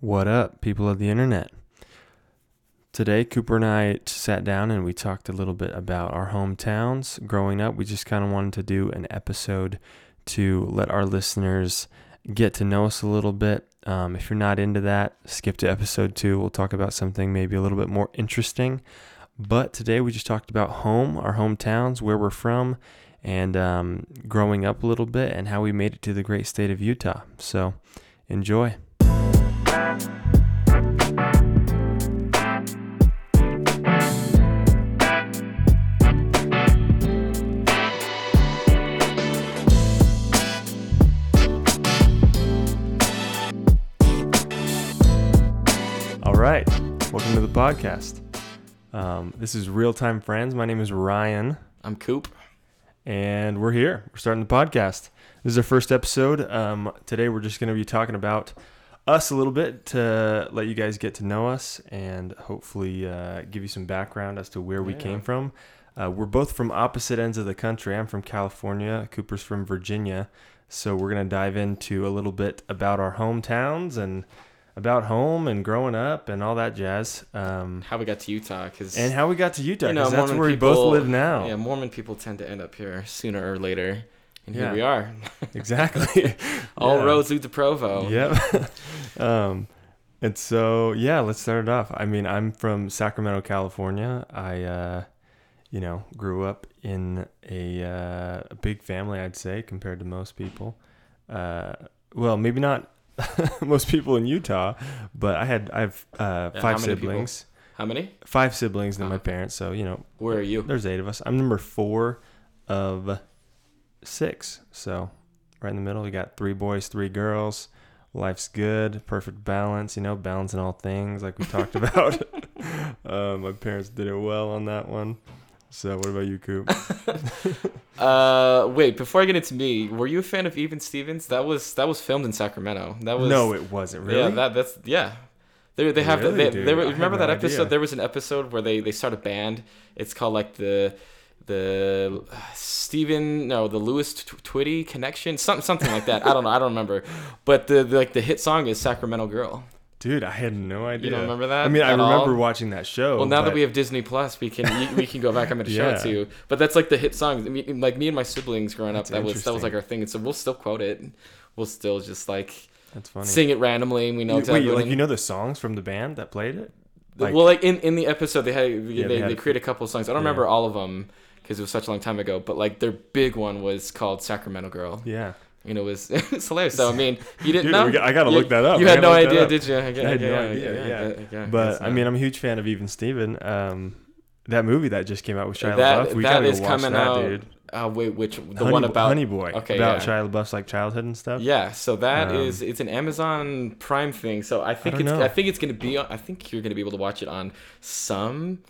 What up, people of the internet? Today, Cooper and I sat down and we talked a little bit about our hometowns growing up. We just kind of wanted to do an episode to let our listeners get to know us a little bit. Um, if you're not into that, skip to episode two. We'll talk about something maybe a little bit more interesting. But today, we just talked about home, our hometowns, where we're from, and um, growing up a little bit, and how we made it to the great state of Utah. So, enjoy. Podcast. Um, this is Real Time Friends. My name is Ryan, I'm Coop. and we're here. We're starting the podcast. This is our first episode. Um, today, we're just going to be talking about us a little bit to let you guys get to know us and hopefully uh, give you some background as to where we Yeah. came from. Uh, we're both from opposite ends of the country. I'm from California, Cooper's from Virginia. So, we're going to dive into a little bit about our hometowns and about home and growing up and all that jazz. Um, How we got to Utah? Because and how we got to Utah, you know 'cause that's Mormon where we both live now. Yeah, Mormon people tend to end up here sooner or later, and Yeah. here we are. Exactly. All Yeah. roads lead to Provo. Yep. um, and so yeah, let's start it off. I mean, I'm from Sacramento, California. I, uh, you know, grew up in a, uh, a big family, I'd say, compared to most people. Uh, well, maybe not most people in Utah, but I had I have uh, Yeah, how five people? siblings. How many? Five siblings my Uh-huh. parents, so you know, Where are you? there's eight of us. I'm number four of six. So right in the middle, we got three boys, three girls. Life's good, perfect balance, you know, balancing all things like we talked about. uh, my parents did it well on that one. So what about you, Coop? Uh, wait. Before I get into me, were you a fan of Even Stevens? That was that was filmed in Sacramento. That was no, it wasn't really. Yeah, that that's yeah. They, they have Really, they, they, had remember no that episode idea. there was an episode where they they start a band it's called like the the uh, Stephen no the Louis Twitty connection something something like that I don't know I don't remember but the, the like the hit song is Sacramento Girl Dude, I had no idea. You don't remember that I mean, I remember all? watching that show. well now that we have Disney Plus we can we- can go back I'm going to show Yeah. it to you but that's like the hit song I mean, like me and my siblings growing up that was that was like our thing and so we'll still quote it we'll still just like that's funny. sing it randomly and we know You- exactly wait, like you know the songs from the band that played it? Like- well, like in, in the episode, they had they, they they, had- create a couple of songs. I don't yeah. remember all of them because it was such a long time ago. But like their big one was called Sacramento Girl. Yeah. You know, it was it's hilarious. So I mean, you didn't Dude, know. I gotta You- look that up. You I had no idea, did you? I, had no idea, yeah. yeah, But it's I mean, I'm a huge fan of Even Steven. Um, that movie that just came out with Shia that LaBeouf. We that gotta is go watch coming that, out. dude. Uh, wait, which the Honey, one about Honey Boy. Okay, about yeah. Shia LaBeouf's like childhood and stuff. Yeah, so that is Um, it's an Amazon Prime thing. So I think don't it's know. I think it's gonna be I think you're gonna be able to watch it on some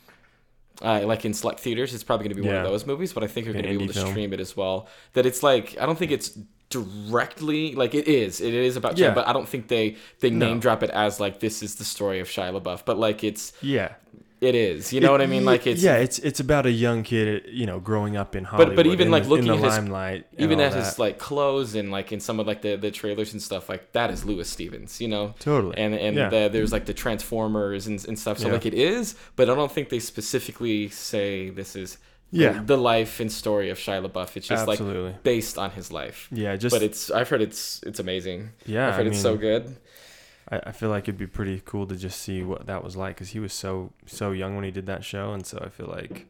uh, like in select theaters. It's probably gonna be one of those movies, but I think you're gonna be able to film. stream it as well. That it's like I don't think it's directly like it is it is about Shia, Yeah. but I don't think they they No. name drop it as like this is the story of Shia LaBeouf, but like it's Yeah. It is you know It- what I mean like it's yeah, it's it's about a young kid, you know, growing up in Hollywood. but Hollywood. even like the, looking in the at his limelight, even at his like clothes and like in some of like the the trailers and stuff like that is Louis Stevens, you know. totally and and Yeah. the, there's like the transformers and, and stuff so Yeah. like it is but i don't think they specifically say this is Yeah. the life and story of shia labeouf it's just absolutely. like based on his life yeah, just but it's i've heard it's it's amazing yeah. i've heard I it's so good I, I feel like it'd be pretty cool to just see what that was like because he was so so young when he did that show, and so I feel like,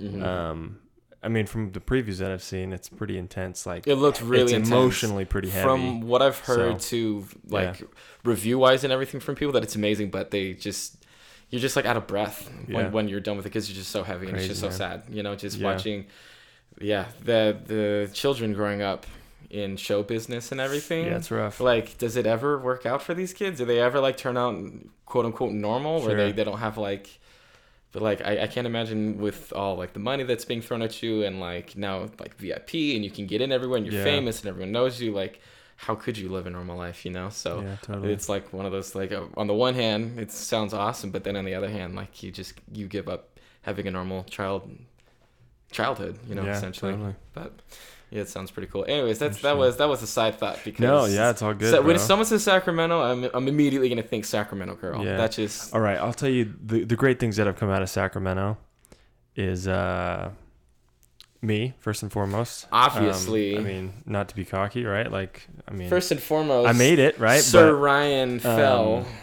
Mhm. um, I mean, from the previews that I've seen, it's pretty intense. Like it looked really it's emotionally pretty heavy. from what i've heard So, to like review wise and everything from people that it's amazing but they just you're just like out of breath when, Yeah. when you're done with it because you're just so heavy and it's just so Crazy, sad you know just Yeah. watching yeah the the children growing up in show business and everything yeah, it's rough. like does it ever work out for these kids do they ever like turn out quote unquote normal where they, they don't have like but like I, I can't imagine with all like the money that's being thrown at you and like now like vip and you can get in everywhere and you're Yeah. famous and everyone knows you like how could you live a normal life you know so yeah, totally. it's like one of those like uh, on the one hand it sounds awesome but then on the other hand like you just you give up having a normal child childhood you know yeah, essentially Totally. but Yeah, it sounds pretty cool. Anyways, that's that was that was a side thought because No, yeah, it's all good. So, when someone says Sacramento, I'm, I'm immediately gonna think Sacramento girl. Yeah. That's just All right, I'll tell you the the great things that have come out of Sacramento is uh me first and foremost. Um, Obviously. I mean, not to be cocky, right? Like, I mean, first and foremost. I made it, right? Sir Ryan fell.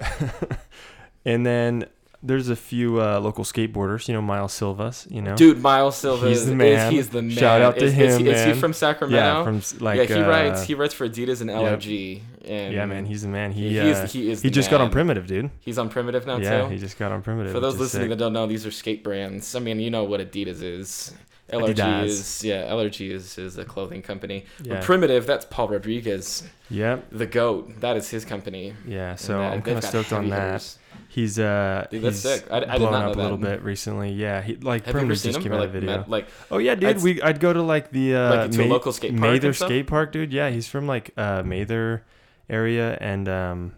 And then there's a few uh, local skateboarders, you know, Miles Silvas, you know. Dude, Miles Silva He's is, the is- man. he's the man. Shout out to is, him, Is, he- is he from Sacramento? yeah, from like yeah, he uh, writes he writes for Adidas and LRG. And Yeah, man, he's the man. He he's- uh, he is he just got on primitive, dude. he's on Primitive now Yeah, too. he just got on primitive. For those listening sick. that don't know, these are skate brands. I mean, you know what Adidas is. LRG Adidas. is yeah, LRG is, is a clothing company. But Yeah. Primitive, that's Paul Rodriguez, Yep. the goat. That is his company. Yeah. So that- I'm kind of stoked on that. hitters. He's uh Dude, that's he's sick. I- I did blown not up a little that. bit recently. Yeah, he like Have you ever seen just him? came out like, a video. met- like oh yeah, dude. I'd- we I'd go to like the uh, Like, to local skate park Mather skate park, dude. Yeah, he's from like uh Mather area, and um,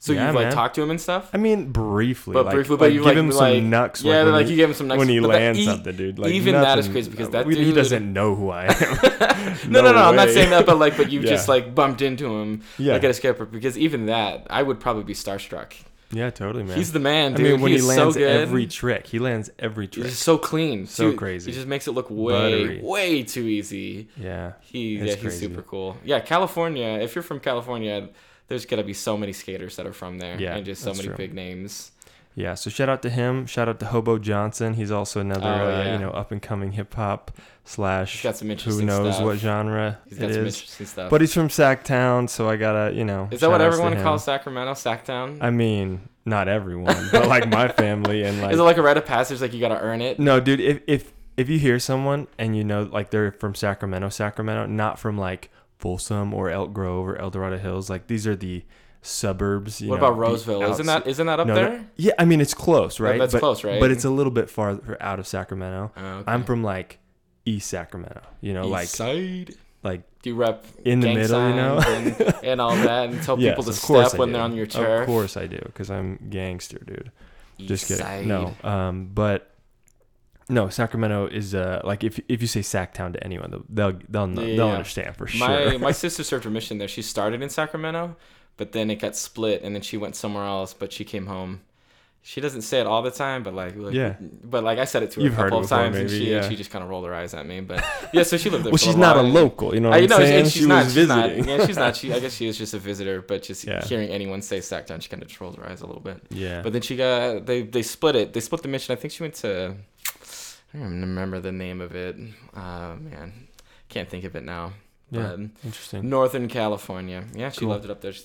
so Yeah, you've like man. talked to him and stuff. I mean briefly, But like, briefly, but like, you give him like, some nucks. Yeah, like, when like he, you gave him some nucks when he lands e- something, dude. Like even that is crazy because uh, that we- he dude- doesn't know who I am. no, no, no, I'm not saying that, but like, but you just like bumped into him, Yeah. like at a skate park, because even that, I would probably be starstruck. Yeah, totally, man. He's the man, Dude. I mean, when he he lands so every trick, he lands every He's trick. just so clean, So too- crazy. He just makes it look way, Buttery. way too easy. Yeah, He, yeah, he's crazy. super cool. Yeah, California. If you're from California, there's gotta be so many skaters that are from there, Yeah, and just so many true. big names. Yeah. So shout out to him. Shout out to Hobo Johnson. He's also another, Oh, uh, you know, up and coming hip hop slash. Who knows stuff. what genre He's it got some is? interesting stuff. But he's from Sacktown, so I gotta, you know. is that what everyone calls Sacramento? Sacktown? I mean, not everyone, but like my family and like. is it like a rite of passage? Like you gotta earn it? no, dude. If if if you hear someone and you know like they're from Sacramento, Sacramento, not from like Folsom or Elk Grove or El Dorado Hills, like these are the suburbs. You What know, about Roseville? Isn't that isn't that up No, there? yeah, I mean it's close, right? that's but, close, right? But it's a little bit farther out of Sacramento. Oh, okay. I'm from like East Sacramento. You know, East like side. like Do you rep in the middle, you know. and, and all that, and tell people to step I when do. they're on your turf? Of course I do, because I'm gangster, dude. Just kidding. side. No, um, but no, Sacramento is uh like if if you say Sacktown to anyone, they'll they'll they'll, know, they'll understand for My sure. my sister served her mission there. She started in Sacramento, but then it got split, and then she went somewhere else. But she came home. She doesn't say it all the time, but like, like Yeah. But like I said it to her You've a couple of times, and she yeah. she just kind of rolled her eyes at me. But yeah, so she lived there. well, she's a not a local, you know what I I'm know, saying? and she's she not. She's not. visiting. Yeah, she's not. She, I guess she is just a visitor, but just Yeah. hearing anyone say Sacktown, she kind of rolls her eyes a little bit. yeah, But then she got they they split it. They split the mission. I think she went to I don't even remember the name of it. Uh, man, can't think of it now. Yeah. But interesting. Northern California. Yeah, she Cool. loved it up there. She,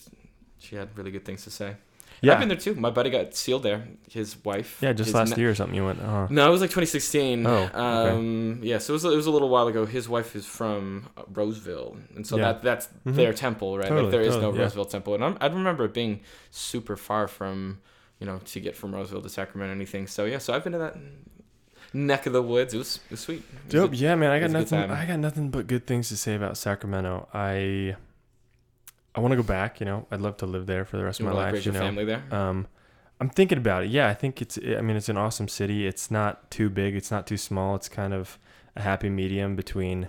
she had really good things to say. Yeah, I've been there too. My buddy got sealed there. His wife. yeah, just last year or something. You went, uh No, it was like 2016. Oh, okay. Um, yeah, so it was, it was a little while ago. His wife is from uh, Roseville, and so Yeah. that that's Mhm. their temple, right? Totally, like there is totally, no yeah. Roseville temple, and I'm, I remember it being super far from, you know, to get from Roseville to Sacramento or anything. So yeah, so I've been to that neck of the woods. It was, it was sweet. It was Dope. good. Yeah, man. I got it was a good nothing. I got nothing but good things to say about Sacramento. I I want to go back. You know, I'd love to live there for the rest You of my life. raise You your know, family there. Um, I'm thinking about it. Yeah, I think it's. I mean, it's an awesome city. It's not too big. It's not too small. It's kind of a happy medium between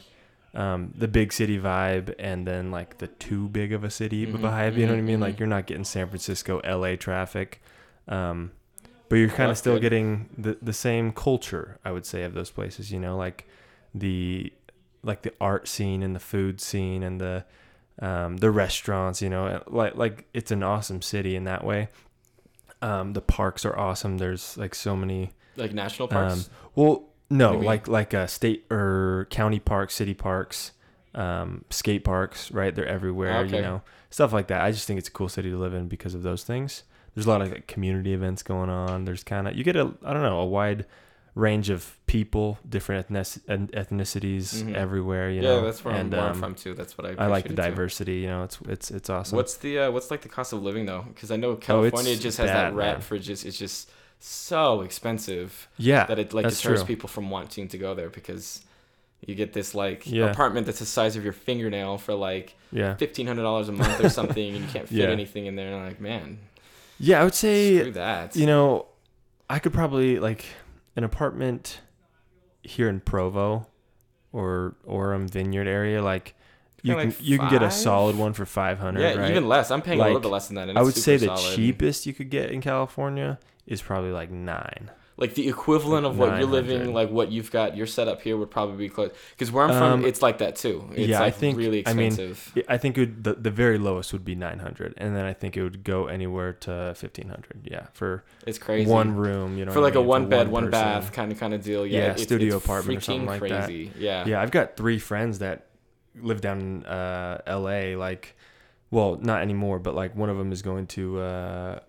um, the big city vibe and then like the too big of a city Mhm, vibe. You know what I mean? mhm. Like you're not getting San Francisco, L.A. traffic, um, but you're kind of still good. getting the the same culture. I would say of those places. You know, like the like the art scene and the food scene and the um, the restaurants. You know, like like it's an awesome city in that way. Um, the parks are awesome. There's like so many. Like national parks. Um, well, no, Maybe. like like uh, state or county parks, city parks, um, skate parks. Right, they're everywhere. Okay. You know, stuff like that. I just think it's a cool city to live in because of those things. There's a lot of like, community events going on. There's kind of you get a I don't know a wide range of people, different ethnic- ethnicities Mhm. everywhere. You yeah, know, that's where, I'm, and, I'm um, from too. That's what I. I like the appreciate, too. diversity. You know, it's it's it's awesome. What's the uh, what's like the cost of living though? Because I know California Oh, just has bad, that rat man. for just it's just so expensive yeah, that it like deters true. people from wanting to go there because you get this like Yeah. apartment that's the size of your fingernail for like yeah, fifteen hundred dollars a month or something, and you can't fit Yeah. anything in there. And I'm like, man, yeah. I would say screw that. You know, I could probably like an apartment here in Provo or Orem Vineyard area, like you can like you can get a solid one for five hundred. Yeah, right? even less. I'm paying a little bit less than that. I would say the solid. cheapest you could get in California is probably like nine. Like the equivalent Like of what you're living, like what you've got, your setup here would probably be close. Because where I'm from, Um, it's like that too. It's yeah, I think- really expensive. I mean. I think it would, the the very lowest would be nine hundred, and then I think it would go anywhere to fifteen hundred. Yeah, for it's crazy. one room, you know, for what I like a mean? For one bed, one, person. bath kind of kind of deal. Yeah, Yeah, it's, studio it's apartment or something like that. crazy. Yeah. Yeah, I've got three friends that live down in uh, L.A. Like, well, not anymore, but like one of them is going to uh,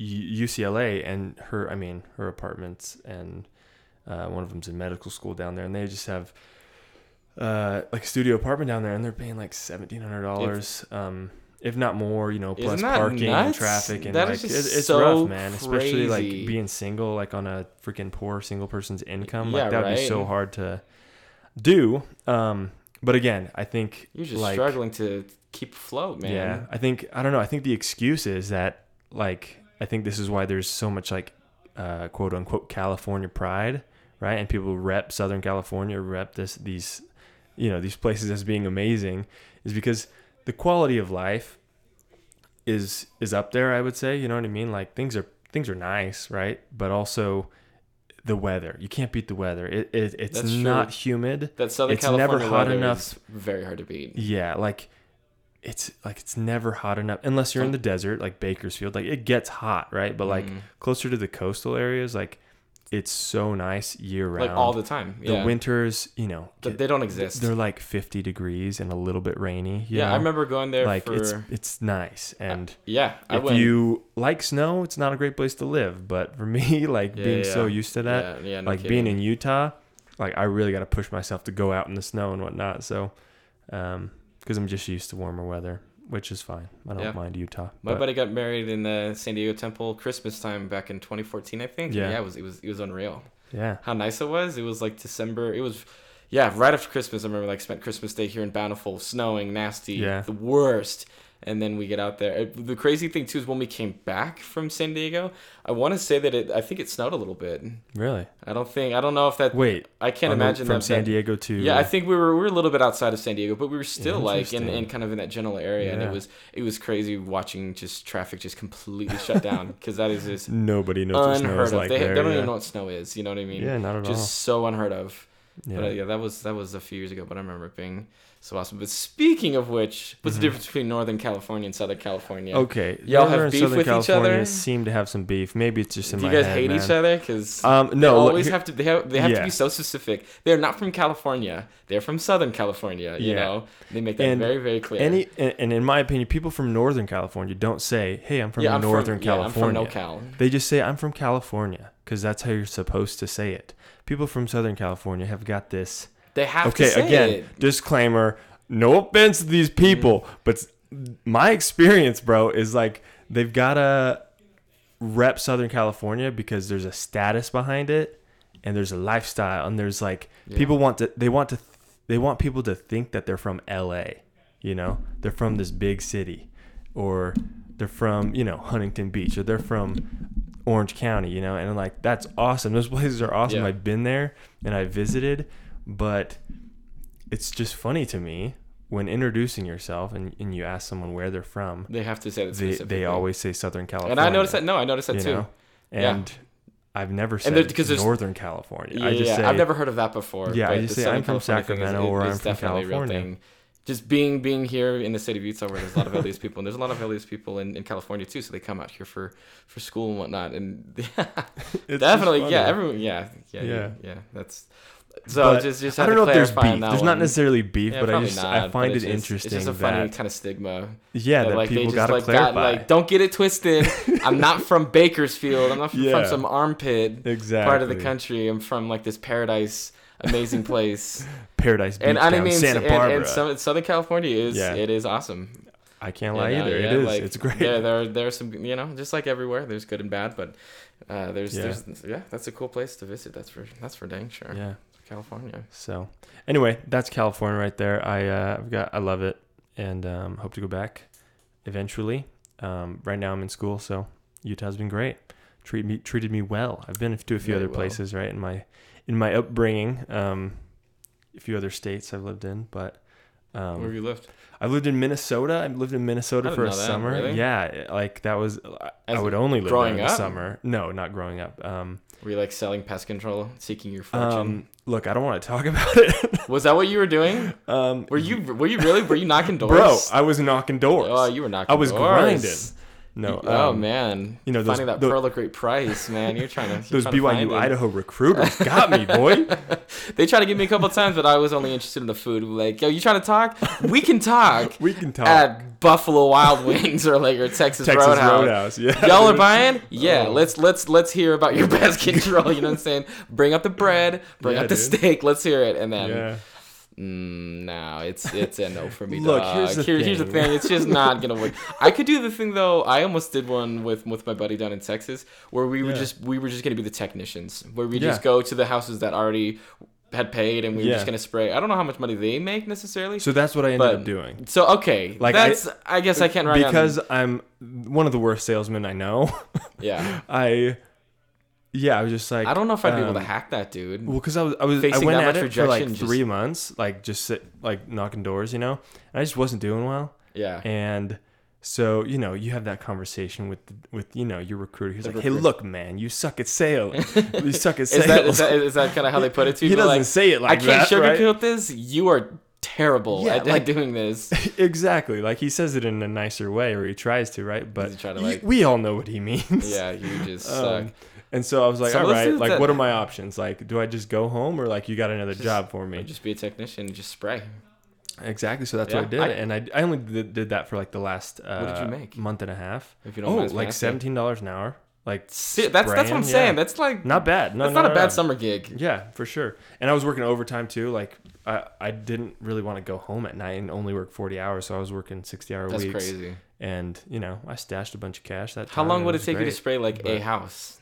UCLA, and her, I mean, her apartments, and uh, one of them's in medical school down there, and they just have uh, like a studio apartment down there, and they're paying like seventeen hundred dollars. Um, if not more, you know, plus parking and traffic, and That like just it's, so rough, man. Especially like being single, like on a freaking poor single person's income. Yeah, like that would be so hard to do. Um, but again, I think You're just like, struggling to keep afloat, man. Yeah, I think I don't know. I think the excuse is that like I think this is why there's so much like uh, quote unquote California pride, right? And people rep Southern California, rep this these you know these places as being amazing, is because the quality of life is is up there. I would say, you know what I mean? Like things are things are nice, right? But also the weather. You can't beat the weather. It, it it's That's true. not humid. That Southern It's never hot enough. very hard to beat. Yeah, like it's like it's never hot enough unless you're in the desert like Bakersfield. Like it gets hot, right? But like Mhm. closer to the coastal areas, like it's so nice year round. like all the time. the winters, you know, get- they don't exist. they're like 50 degrees and a little bit rainy. yeah, I remember going there like for it's it's nice and yeah. I if went, you like snow, it's not a great place to live. But for me, like Yeah, being so used to that, yeah, yeah, no like being in Utah, like I really got to push myself to go out in the snow and whatnot. So, um, because I'm just used to warmer weather, which is fine. I don't Yeah. mind Utah. My but- buddy got married in the San Diego Temple Christmas time back in 2014, I think. Yeah. yeah, it was it was it was unreal. yeah, How nice it was. It was like December. It was, yeah, right after Christmas. I remember like spent Christmas Day here in Bountiful, snowing, nasty, Yeah. the worst. And then we get out there. It- The crazy thing too is when we came back from San Diego, I want to say that it. I think it snowed a little bit. really. I don't think. I don't know if that. Wait, I can't imagine from that San Diego to Yeah, I think we were we were a little bit outside of San Diego, but we were still like in, in kind of in that general area, and it was it was crazy watching just traffic just completely shut down because that is just nobody knows what snow unheard is of. like they, there. they don't yeah. even know what snow is. You know what I mean? yeah, not at just so unheard of. all. But uh, yeah, that was that was a few years ago, but I remember it being so awesome. But speaking of which, what's Mhm. the difference between Northern California and Southern California? Okay, Y'all have Northern and beef Southern with each California other? Seem to have some beef. Maybe it's just in Do you my guys head, hate man. each other? Because Um, they no, look, always here- have to. They have they have to be so specific. They're not from California. They're from Southern California. You Yeah. know, they make that And very very clear. Any and, and in my opinion, people from Northern California don't say, "Hey, I'm from yeah, I'm Northern from, yeah, I'm from California." NoCal. They just say, "I'm from California," because that's how you're supposed to say it. People from Southern California have got this. They have okay, to say again, it. disclaimer. No offense to these people, Mm-hmm. but my experience, bro, is like they've gotta rep Southern California because there's a status behind it, and there's a lifestyle, and there's like Yeah. people want to they want to th- they want people to think that they're from LA, you know, they're from this big city, or they're from you know Huntington Beach, or they're from Orange County, you know, and I'm like that's awesome. Those places are awesome. Yeah. I've been there and I visited, but it's just funny to me when introducing yourself and, and you ask someone where they're from, They have to say that they, they always say Southern California. And I noticed that. No, I noticed that too. know? Yeah. And I've never said there's- 'cause there's- Northern California. Yeah, I just yeah. say I've never heard of that before. Yeah, I just say I'm from is- Sacramento or I'm from definitely a real California. thing. Just being being here in the state of Utah, where there's a lot of LDS people, and there's a lot of LDS people in, in California too, so they come out here for, for school and whatnot, and It's definitely, yeah, everyone, yeah, yeah, yeah, Yeah. yeah. That's so But just just I don't know if there's beef. that There's not necessarily beef, Yeah, but I just not, I find it just- interesting It's just a funny that kind of stigma. yeah, that, like people gotta like clarify. got like don't get it twisted. I'm not from Bakersfield. I'm not from, Yeah. from some armpit exactly part of the country. I'm from like this paradise, amazing place. Paradise Beach and I mean, Santa and, Barbara. and some, Southern California is Yeah. it is awesome. I can't You lie know, either. yeah, it is. like, it's great. Yeah, there there's some you know just like everywhere. There's good and bad, but uh, there's Yeah. there's yeah that's a cool place to visit. That's for that's for dang sure. yeah. California. So anyway, that's California right there. I uh, I've got I love it and um, hope to go back eventually. Um, right now I'm in school, so Utah's been great. Treat me treated me well. I've been to a few other well. places right in my in my upbringing. Um, a few other states I've lived in, but um, Where have you lived? I lived in Minnesota. I lived in Minnesota for a that, summer. really? Yeah, like that was. I- I would only live growing in the up? summer. No, not growing up. Um, Were you like selling pest control, seeking your fortune? um, look, I don't want to talk about it. was that what you were doing? um, Were you were you really? Were you knocking doors? bro? I was knocking doors. Oh, you were knocking. I was doors. grinding. No, oh um, man, you know, those- finding that tho- pearl great price, man. You're trying to. You're those trying to BYU it. Idaho recruiters got me, boy. They tried to get me a couple times, but I was only interested in the food. Like, yo, you trying to talk? We can talk We can talk. at Buffalo Wild Wings or like or Texas, Texas Roadhouse. Roadhouse. Yeah. Y'all are buying? Yeah, Oh. let's let's let's hear about your pest control. You know what I'm saying? Bring up the bread, bring Yeah, up the dude. steak. Let's hear it, and then Yeah. Mm, no, it's it's a no for me. Look, dog. here's the Here- here's the thing. thing. It's just not gonna work. I could do the thing though. I almost did one with with my buddy down in Texas, where we were just we were just gonna be the technicians, where we Yeah. just go to the houses that already had paid, and we were Yeah. just gonna spray. I don't know how much money they make necessarily. So that's what I ended But- up doing. So okay, Like, I- that's I, guess I can't write on- because I'm one of the worst salesmen I know. yeah. I, yeah, I was just like I don't know if I'd be able to um, hack that, dude. Well, because I was, I was, I Facing went that at much it for like rejection, just- three months, like just sit, like knocking doors, you know. And I just wasn't doing well, Yeah. and so you know, you have that conversation with with you know your recruiter. He's like, "Hey, look, man, you suck at sales. you suck at Is sales." that is that is that kind of how they put it to you? he They're doesn't like, say it like I can't that, right? sugarcoat this. You are terrible Yeah, at, like- at doing this. exactly. Like he says it in a nicer way, or he tries to, right? But try to, like- we all know what he means. Yeah, you just Um, suck. And so I was like, Some all right, like, that- what are my options? Like, do I just go home, or like, you got another Just- job for me? Just be a technician, and just spray. Exactly. So that's what I did, I- and I, I only did, did that for like the last uh, did you make? month and a half. If you don't Oh, like seventeen dollars an hour. Like See, that's that's what I'm saying. yeah. That's like not bad. No, that's no, not no, a bad summer gig. Yeah, for sure. And I was working overtime too. Like I, I didn't really want to go home at night and only work forty hours, so I was working sixty hour That's weeks. That's crazy. And you know, I stashed a bunch of cash. That How long would it take you to spray like a house?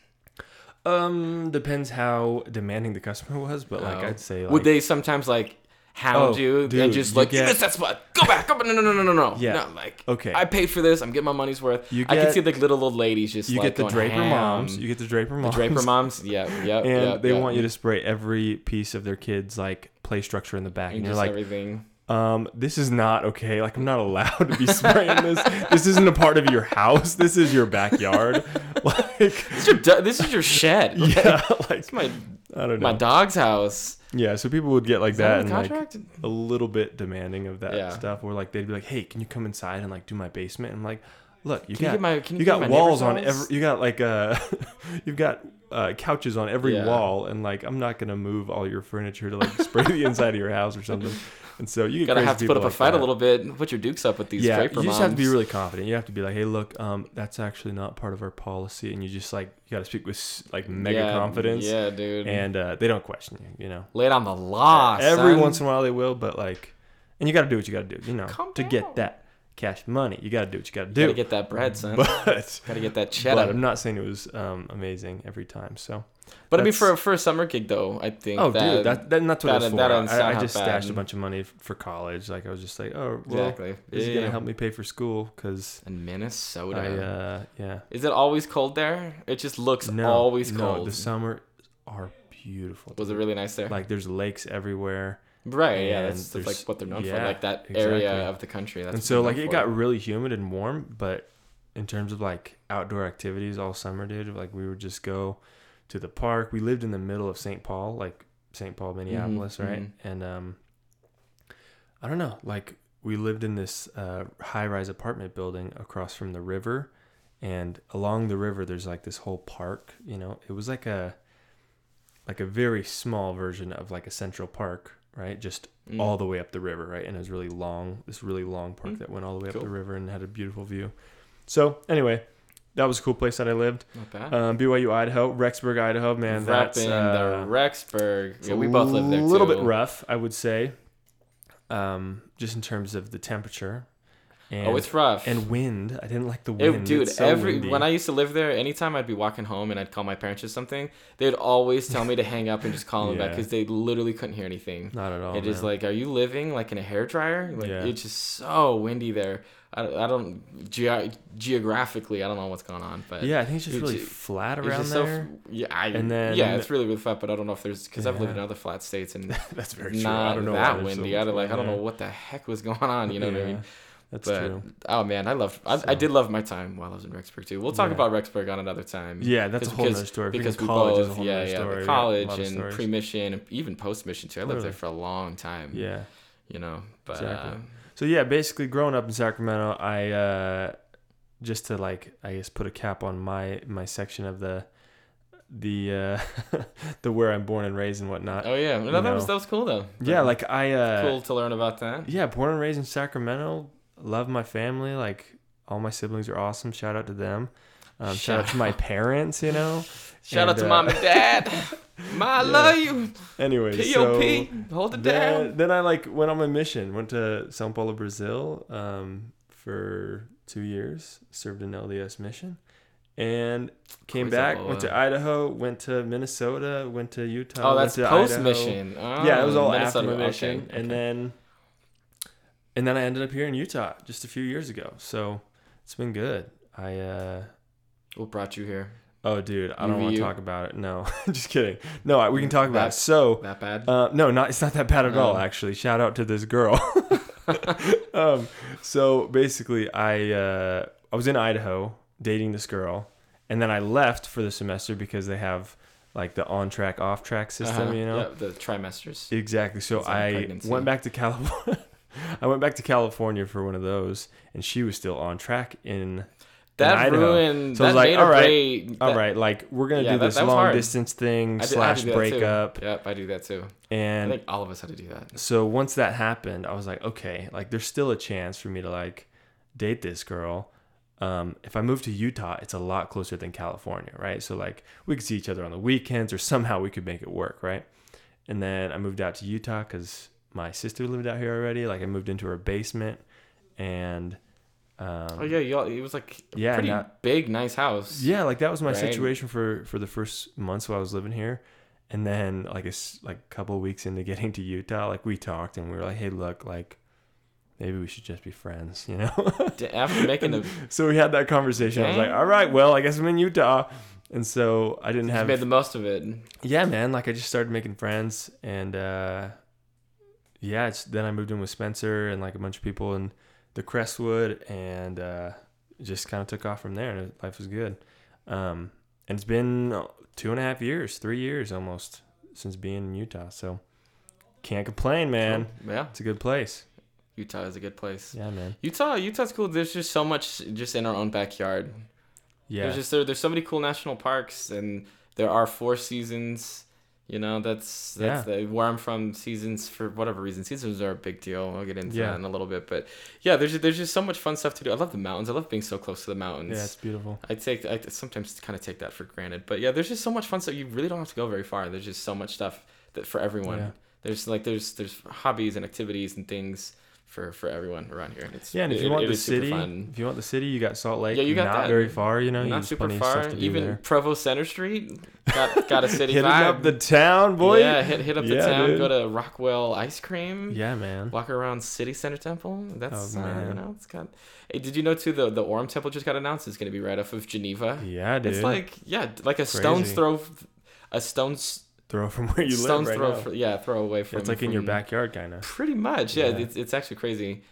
Um, depends how demanding the customer was, but like Oh. I'd say like Would they sometimes like hound Oh, you dude, and just you like you get- missed that spot? Go back. Go back. No, no, no, no, no, no. Yeah. No, like Okay. I paid for this. I'm getting my money's worth. You I can see like little old ladies just you like get the Draper ham. moms. You get the Draper moms. The. Draper moms. Yeah. Yeah. and yeah, they yeah. want you to spray every piece of their kids like play structure in the back, and, and you're like, everything. Um, this is not okay. Like I'm not allowed to be spraying this. This isn't a part of your house. This is your backyard. like, This is your this is your shed. yeah, like my I don't know. my dog's house. yeah, so people would get like that that and like a little bit demanding of that Yeah. stuff. Or like they'd be like, hey, can you come inside and like do my basement? And I'm like, look, you Can you got get my- can you you got walls on every. You got like uh, you've got uh, couches on every Yeah. wall, and like I'm not gonna move all your furniture to like spray the inside of your house or something. And so you Gotta have to put up a like fight a little bit. Put your dukes up with these yeah, you just moms. have to be really confident. You have to be like, hey, look, um, that's actually not part of our policy, and you just like you got to speak with like mega Yeah, confidence, Yeah, dude. and uh, they don't question you. You know, lay it on the law. every son. once in a while they will, but like, and you got to do what you got to do. You know, Calm to down. get that cash money, you got to do what you got to do. Gotta get that bread, son. but, Gotta get that but cheddar. I'm not saying it was um, amazing every time. So, But I mean, for for a summer gig though, I think. oh, that, dude, that, that that's what that- for. that I, I just stashed a bunch of money for college. Like I was just like, oh, well, exactly. this is Yeah. gonna help me pay for school because In Minnesota. I, uh, yeah. Is it always cold there? It just looks No, always no, cold. the summer are beautiful. Was it really nice there? Like there's lakes everywhere, right. Yeah. That's, that's like what they're known for. Like that exactly. area of the country. That's and so like it for. got really humid and warm. But in terms of like outdoor activities all summer, dude, like we would just go to the park. We lived in the middle of St. Paul, like St. Paul, Minneapolis, right? mhm. And um, I don't know, like we lived in this uh, high-rise apartment building across from the river, and along the river there's like this whole park. You know, it was like a like a very small version of like a central park, right? Just Mm. all the way up the river, right? And it was really long, this really long park Mm. that went all the way Cool. up the river and had a beautiful view. So anyway, that was a cool place that I lived. Not bad. Um, BYU Idaho, Rexburg, Idaho, man, that's uh, the Rexburg. Yeah, we both lived there A little bit rough, I would say, um, just in terms of the temperature. And, oh, it's rough. and wind. I didn't like the It- wind, dude, It's so every windy. when I used to live there, anytime I'd be walking home and I'd call my parents or something, they'd always tell me to hang up and just call them back because they literally couldn't hear anything. not at all. it is like, are you living like in a hair dryer? Like Yeah. it's just so windy there. I, I don't ge- geographically I don't know what's going on, but Yeah, I think it's just It's really flat around just so there. yeah, I, And then- yeah, it's really really flat. But I don't know if there's because I've lived in other flat states and That's very not true. I don't know that there's so windy. I don't like I don't know what the heck was going on. You know what I mean? That's but true. oh man, I loved I, I did love my time while I was in Rexburg too. We'll talk Yeah. about Rexburg on another time. Yeah, that's a whole because- other story. Because college is a both whole yeah other yeah story. the Yeah, college and pre mission and even post mission too. I lived there for a long time. Yeah. you know, but Exactly. uh, So yeah, basically growing up in Sacramento, I uh just to like I guess put a cap on my my section of the the uh the where I'm born and raised and whatnot. oh yeah, no, that was that was cool though. yeah, like I uh cool to learn about that. yeah, born and raised in Sacramento, love my family, like all my siblings are awesome. Shout out to them. Um, shout out to my parents, you know. Shout out to uh, mom and dad. Ma, I Yeah. love you. Anyway, P.O.P. so Hold it down. then, then I like went on my mission. Went to Sao Paulo, Brazil, um, for two years. Served an LDS mission, and came Coisa back. boa. Went to Idaho. Went to Minnesota. Went to Utah. Oh, that's post Idaho. mission. Oh, yeah, it was all Minnesota. after my mission, Okay, and then and then I ended up here in Utah just a few years ago. So it's been good. I uh what brought you here? oh dude, I don't want to talk about it. No, just kidding. No, I- we can talk about it. So That bad? uh, no, not it's not that bad at all. Actually, shout out to this girl. um, so basically, I uh, I was in Idaho dating this girl, and then I left for the semester because they have like the on track off track system. Uh-huh. You know, Yeah, the trimesters. exactly. So I pregnancy. went back to California. I went back to California for one of those, and she was still on track in. That Idaho. ruined. So I was like, all right, break. All that- right, like we're gonna Yeah, do that- this that long hard. distance thing I did- slash too. breakup, Yep, I do that too. I and think all of us had to do that. so once that happened, I was like, okay, like there's still a chance for me to like date this girl. Um, if I move to Utah, it's a lot closer than California, right? So like we could see each other on the weekends, or somehow we could make it work, right? And then I moved out to Utah because my sister lived out here already. Like I moved into her basement, and um, Oh yeah, you all, it was like a Yeah, pretty not- big, nice house. yeah, like that was my Right. situation for for the first months while I was living here. And then like a like a couple of weeks into getting to Utah, like we talked and we were like, "Hey, look, like maybe we should just be friends," you know? After making a, so we had that conversation. I was like, "All right, well, I guess I'm in Utah." And so I didn't you have made the most of it. Yeah, man, like I just started making friends and uh yeah, it's then I moved in with Spencer and like a bunch of people in the Crestwood and uh just kind of took off from there and life was good. Um and it's been two and a half years, three years almost since being in Utah. So can't complain, man. Yeah, It's a good place. Utah is a good place. Yeah, man. Utah, Utah's cool. There's just so much just in our own backyard. Yeah. There's just there, there's so many cool national parks, and there are four seasons. You know, that's that's the, where I'm from. Seasons for whatever reason, seasons are a big deal. I'll get into Yeah. that in a little bit, but yeah, there's there's just so much fun stuff to do. I love the mountains. I love being so close to the mountains. yeah, it's beautiful. I take I sometimes kind of take that for granted, but yeah, there's just so much fun stuff. You really don't have to go very far. There's just so much stuff that for everyone. Yeah. There's like there's there's hobbies and activities and things for for everyone around here. It's Yeah, and if it- you want it the city, if you want the city, you got Salt Lake. Yeah, you got not that. very far, you know. Not super far. stuff to do Even. Provo Center Street got got a city Hitting vibe. up the town, boy. Yeah, hit hit up the town. dude. Go to Rockwell Ice Cream. Yeah, man. Walk around City Center Temple. That's Oh, uh, you man. know it's got. Hey, did you know too the the Orem Temple just got announced? It's gonna be right off of Geneva. Yeah, dude. It's like yeah, like a stone's throw, a stone's throw from where you stone's live right throw. fr- yeah, throw away from. it's like in your backyard, kind of. Pretty much, yeah. Yeah. It's, it's actually crazy.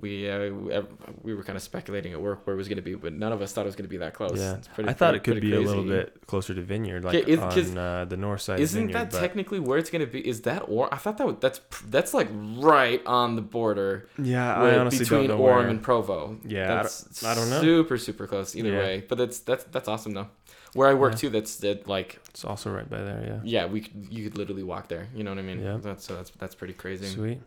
We uh, we, were kind of speculating at work where it was gonna be, but none of us thought it was gonna be that close. Yeah, It's pretty, I thought pretty- it could be a little bit closer to Vineyard, like Yeah, 'cause on uh, the north side. Isn't Vineyard, that but- technically where it's gonna be? Is that or I thought that would, that's that's like right on the border Yeah, I honestly between don't know Orem where. and Provo. Yeah, I that's don't- I don't know. Super super close either Yeah. way, but that's that's that's awesome though. Where I work Yeah. too, that's that like It's also right by there. Yeah. yeah, we could, you could literally walk there. You know what I mean? Yeah. That's so that's that's pretty crazy. Sweet.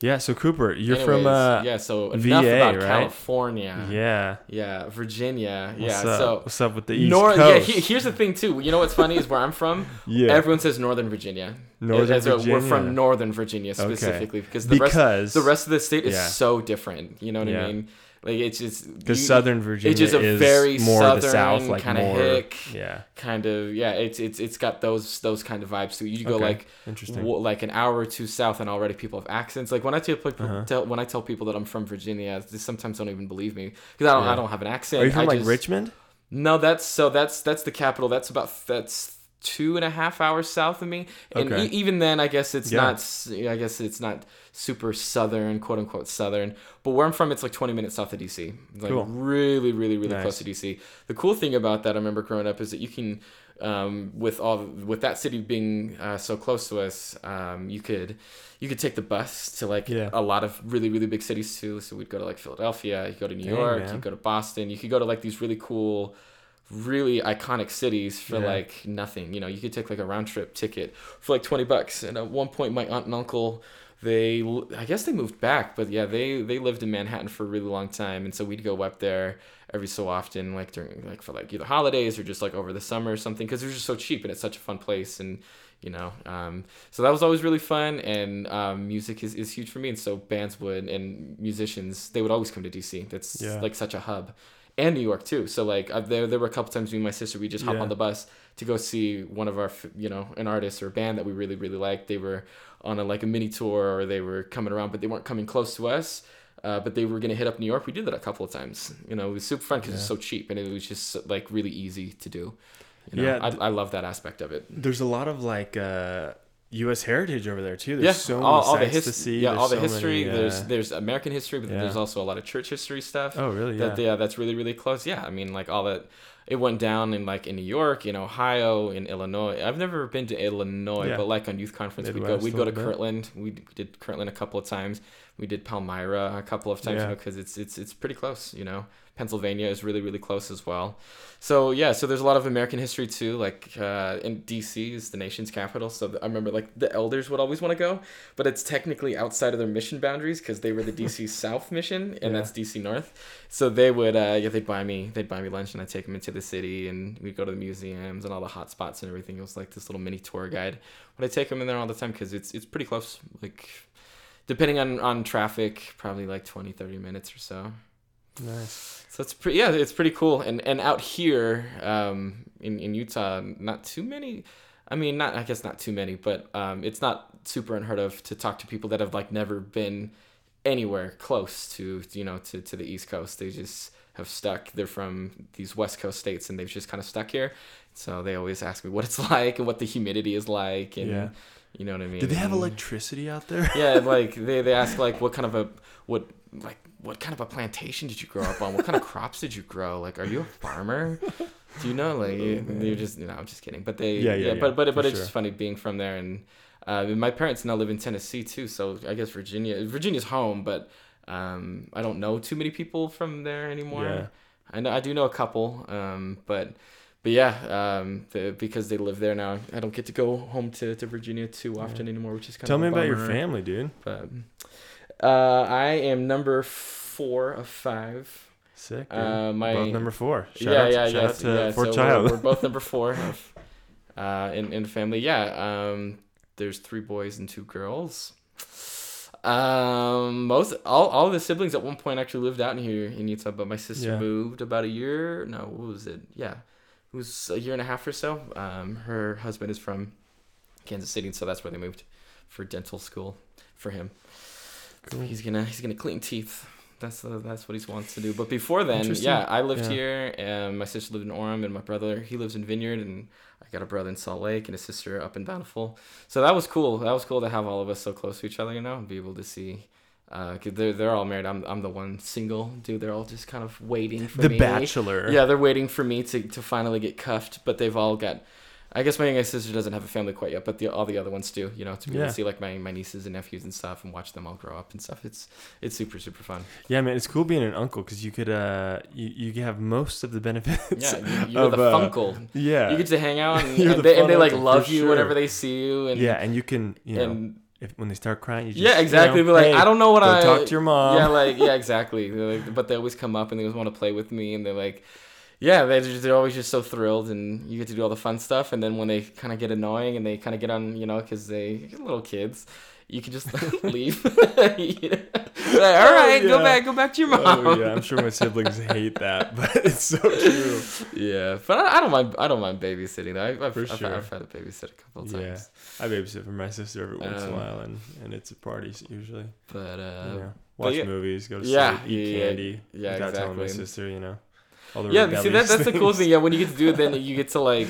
Yeah. So Cooper, you're from uh, yeah. So VA, enough about right? California. yeah. Yeah, Virginia. What's yeah. up? So what's up with the East North. Yeah. He, here's the thing too. You know what's funny is where I'm from. yeah. Everyone says Northern Virginia. Northern As a- We're from Northern Virginia Okay. specifically because the rest because the rest of the state is Yeah. so different. You know what Yeah. I mean? Like it's just Because you- Southern Virginia it's just a is very more southern the South, like kind of hick, Yeah, kind of yeah. It's it's it's got those those kind of vibes too. You go Okay. like interesting. w- like an hour or two south, and already people have accents. Like when I tell people Uh-huh. tell, when I tell people that I'm from Virginia, they sometimes don't even believe me because I don't Yeah. I don't have an accent. Are you from I like just- Richmond? No, that's so that's that's the capital. That's about that's two and a half hours south of me, and Okay. e- even then, I guess it's Yeah. not. I guess it's not super southern, quote unquote southern. But where I'm from, it's like 20 minutes south of DC. It's like Cool. really, really, really Nice. close to DC. The cool thing about that, I remember growing up, is that you can. Um, with all with that city being uh, so close to us, um, you could you could take the bus to like Yeah. a lot of really really big cities too. So we'd go to like Philadelphia, you go to New Dang, York, man. you go to Boston, you could go to like these really cool really iconic cities for Yeah. like nothing. You know, you could take like a round trip ticket for like 20 bucks. And at one point, my aunt and uncle, they, I guess they moved back, but yeah, they, they lived in Manhattan for a really long time. And so we'd go up there every so often, like during, like for like either holidays or just like over the summer or something, because it was just so cheap and it's such a fun place. And, you know, um, so that was always really fun. And um, music is, is huge for me. And so bands would, and musicians, they would always come to DC. That's Yeah. like such a hub and New York too. So like uh, there there were a couple times me and my sister we just hop Yeah. on the bus to go see one of our you know an artist or a band that we really really liked. They were on a like a mini tour or they were coming around, but they weren't coming close to us. Uh, but they were gonna hit up New York. We did that a couple of times. You know, it was super fun because it's Yeah. so cheap and it was just like really easy to do. You know? Yeah, I, I love that aspect of it. There's a lot of like uh, U.S. heritage over there too. There's yeah, so all, all the his- to see. Yeah, There's all the so history. many, There's uh, there's American history, but then there's also a lot of church history stuff. oh really? Yeah. that yeah that's really really close yeah i mean like all that it went down in like in new york in ohio in illinois i've never been to illinois Yeah. but like on youth conference we'd go we'd go to kirtland we did kirtland a couple of times we did palmyra a couple of times Yeah. because it's it's it's pretty close you know pennsylvania is really really close as well. So yeah so there's a lot of american history too like uh, in dc is the nation's capital. So i remember like the elders would always want to go but it's technically outside of their mission boundaries because they were the dc south mission and Yeah. that's dc north. So they would uh yeah they'd buy me they'd buy me lunch and i'd take them into the city and we'd go to the museums and all the hot spots and everything. It was like this little mini tour guide. But i take them in there all the time because it's it's pretty close like depending on on traffic probably like 20 30 minutes or so nice. so it's pretty yeah it's pretty cool and and out here um in in utah not too many i mean not i guess not too many but um it's not super unheard of to talk to people that have like never been anywhere close to you know to to the east coast they just have stuck they're from these west coast states and they've just kind of stuck here so they always ask me what it's like and what the humidity is like and Yeah. you know what i mean Did they have electricity out there? yeah, like they, they ask like what kind of a what like what kind of a plantation did you grow up on? What kind of crops did you grow? Like, are you a farmer? Do you know? Like, you, you're just you know, I'm just kidding. But they Yeah, yeah, yeah, but yeah, but for but it's sure. just funny being from there and. Uh, my parents now live in Tennessee too, so I guess Virginia. Virginia's home, but um, I don't know too many people from there anymore. Yeah. I know I do know a couple, um, but but yeah, um, the, because they live there now, I don't get to go home to, to Virginia too often anymore, which is kind Tell of Tell me about your family, dude. But uh, I am number four of five. Sick. Uh, my Both number four. Shout yeah, out, yeah, shout yeah, out to yeah. Fourth so Child. We're, we're both number four of, uh, in in family. Yeah. Um, there's three boys and two girls. Um, most all all the siblings at one point actually lived out in here in Utah, but my sister Yeah. moved about a year. No, what was it? Yeah, it was a year and a half or so. Um, her husband is from Kansas City, so that's where they moved for dental school for him. Cool. He's gonna he's gonna clean teeth. That's uh, that's what he wants to do. But before then, yeah, I lived Yeah. here, and my sister lived in Orem, and my brother he lives in Vineyard, and I got a brother in Salt Lake and a sister up in Bountiful. So that was cool. That was cool to have all of us so close to each other, you know, and be able to see. Uh, cause they're they're all married. I'm I'm the one single dude. They're all just kind of waiting for me. the me. Bachelor. Yeah, they're waiting for me to, to finally get cuffed, but they've all got. I guess my youngest sister doesn't have a family quite yet, but the, all the other ones do. You know, to be able to see like my, my nieces and nephews and stuff, and watch them all grow up and stuff. It's it's super super fun. Yeah, man, it's cool being an uncle because you could uh you, you have most of the benefits. Yeah, you- you're of, the uh, funkle. Yeah. You get to hang out, and, and the they, and they like love you sure. whenever they see you. And yeah, and you can you know if when they start crying, you just yeah, exactly. You Be know, like, "Hey, I don't know what I talk to your mom. Yeah, like yeah, exactly. Like, but they always come up and they always want to play with me, and they're like, yeah, they're just, they're always just so thrilled, and you get to do all the fun stuff, and then when they kind of get annoying and they kind of get on, you know, because they little kids, you can just leave. You know? Like, All right, go yeah. back, go back to your mom. oh yeah, I'm sure my siblings hate that, but it's so true. Yeah, but I, I don't mind. I don't mind babysitting. though. I, I've, For I've, sure. I've had a babysit a couple of Yeah. times. I babysit for my sister every once in a Um, while, and, and it's at parties usually. But uh, yeah. Watch yeah. movies, go to Yeah, sleep, eat yeah, yeah, candy. yeah, without telling my sister, you know. All the yeah, see that, that's the cool thing. Yeah, when you get to do it, then you get to like,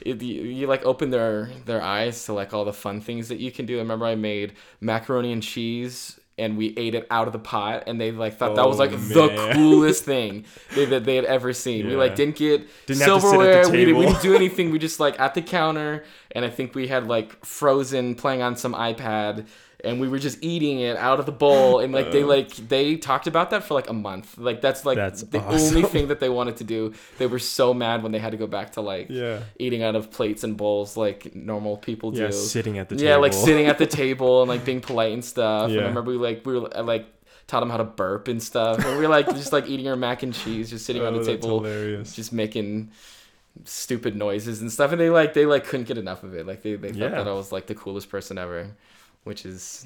it, you, you like open their their eyes to like all the fun things that you can do. I remember I made macaroni and cheese. And we ate it out of the pot, and they like thought that was Oh, like the coolest thing they, that they had ever seen. We like didn't get Didn't have to sit at the silverware. We, didn't, we didn't do anything. We just like at the counter, and I think we had like Frozen playing on some iPad, and we were just eating it out of the bowl. And like they uh. like they talked about that for like a month. Like that's like That's the awesome. only thing that they wanted to do. They were so mad when they had to go back to like Yeah. eating out of plates and bowls like normal people do Yeah, sitting at the table. yeah, like sitting at the table and like being polite and stuff. And Yeah. I remember we like we were uh, like taught them how to burp and stuff. And we were like just like eating our mac and cheese, just sitting oh, on Oh, the that's table, hilarious. just making stupid noises and stuff. And they like they like couldn't get enough of it. Like they they thought Yeah. that I was like the coolest person ever, which is.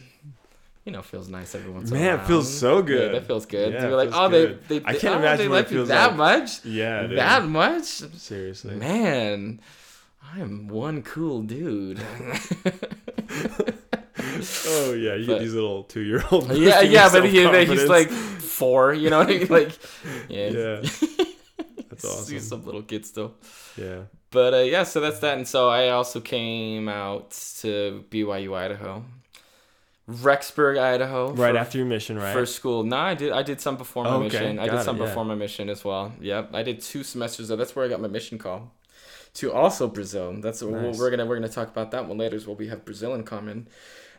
You know, feels nice every once in a while. Man, it feels so Yeah, good. that feels good. Yeah, You're like, oh, good. they, they, I can't oh, imagine they like you that like. much. Yeah, dude. That much? Seriously. Man, I'm one cool dude. Oh yeah, you But- get these little two year old. yeah, yeah, but he, he's like four, you know, like yeah, Yeah. That's he's awesome. some little kid still. Yeah. But uh, yeah, so that's that, and so I also came out to BYU, Idaho, Rexburg, Idaho, Right for- after your mission, right? for school. No, I did. I did some before my okay. mission. I did it, some yeah. before my mission as well. Yep, I did two semesters there. That's where I got my mission call. To also Brazil. That's Nice. we're gonna we're gonna talk about that one later. Is what we have Brazil in common.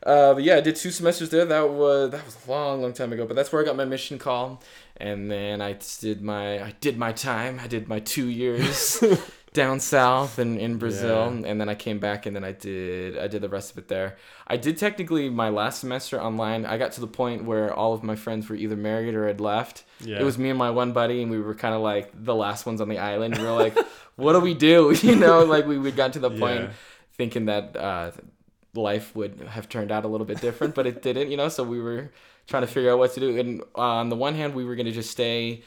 Uh, but yeah, I did two semesters there. That was that was a long, long time ago. But that's where I got my mission call, and then I did my I did my time. I did my two years down south in, in Brazil, Yeah. and then I came back, and then I did I did the rest of it there. I did technically my last semester online. I got to the point where all of my friends were either married or had left. Yeah. It was me and my one buddy, and we were kind of like the last ones on the island. We were like, "What do we do?" You know, like we we got to the point Yeah. thinking that uh, life would have turned out a little bit different, but it didn't. You know, so we were trying to figure out what to do. And uh, on the one hand, we were gonna just stay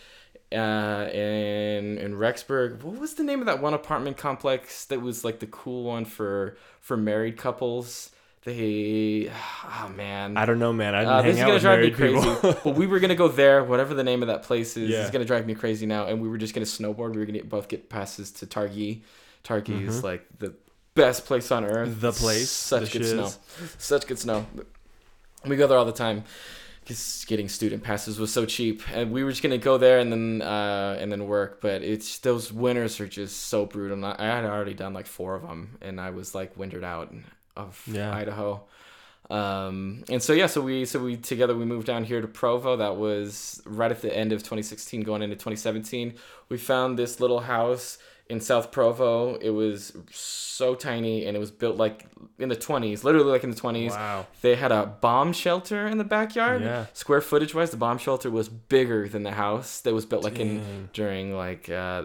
uh, in in Rexburg. What was the name of that one apartment complex that was like the cool one for for married couples? They, oh man, I don't know, man. I didn't uh, hang this is gonna drive me crazy. but we were gonna go there, whatever the name of that place is. Yeah. It's gonna drive me crazy now. And we were just gonna snowboard. We were gonna both get passes to Targhee. Targhee is like the best place on earth. Mm-hmm. The place, Such the good snow. Such good snow. We go there all the time. Because getting student passes was so cheap, and we were just gonna go there and then uh, and then work. But it's those winters are just so brutal. And I I had already done like four of them, and I was like wintered out of Yeah. Idaho. Um, and so yeah, so we so we together we moved down here to Provo. That was right at the end of 2016, going into 2017. We found this little house in South Provo. It was so tiny, and it was built like in the 20s, literally like in the 20s. Wow. They had a bomb shelter in the backyard. Yeah. Square footage wise, the bomb shelter was bigger than the house that was built like in during like uh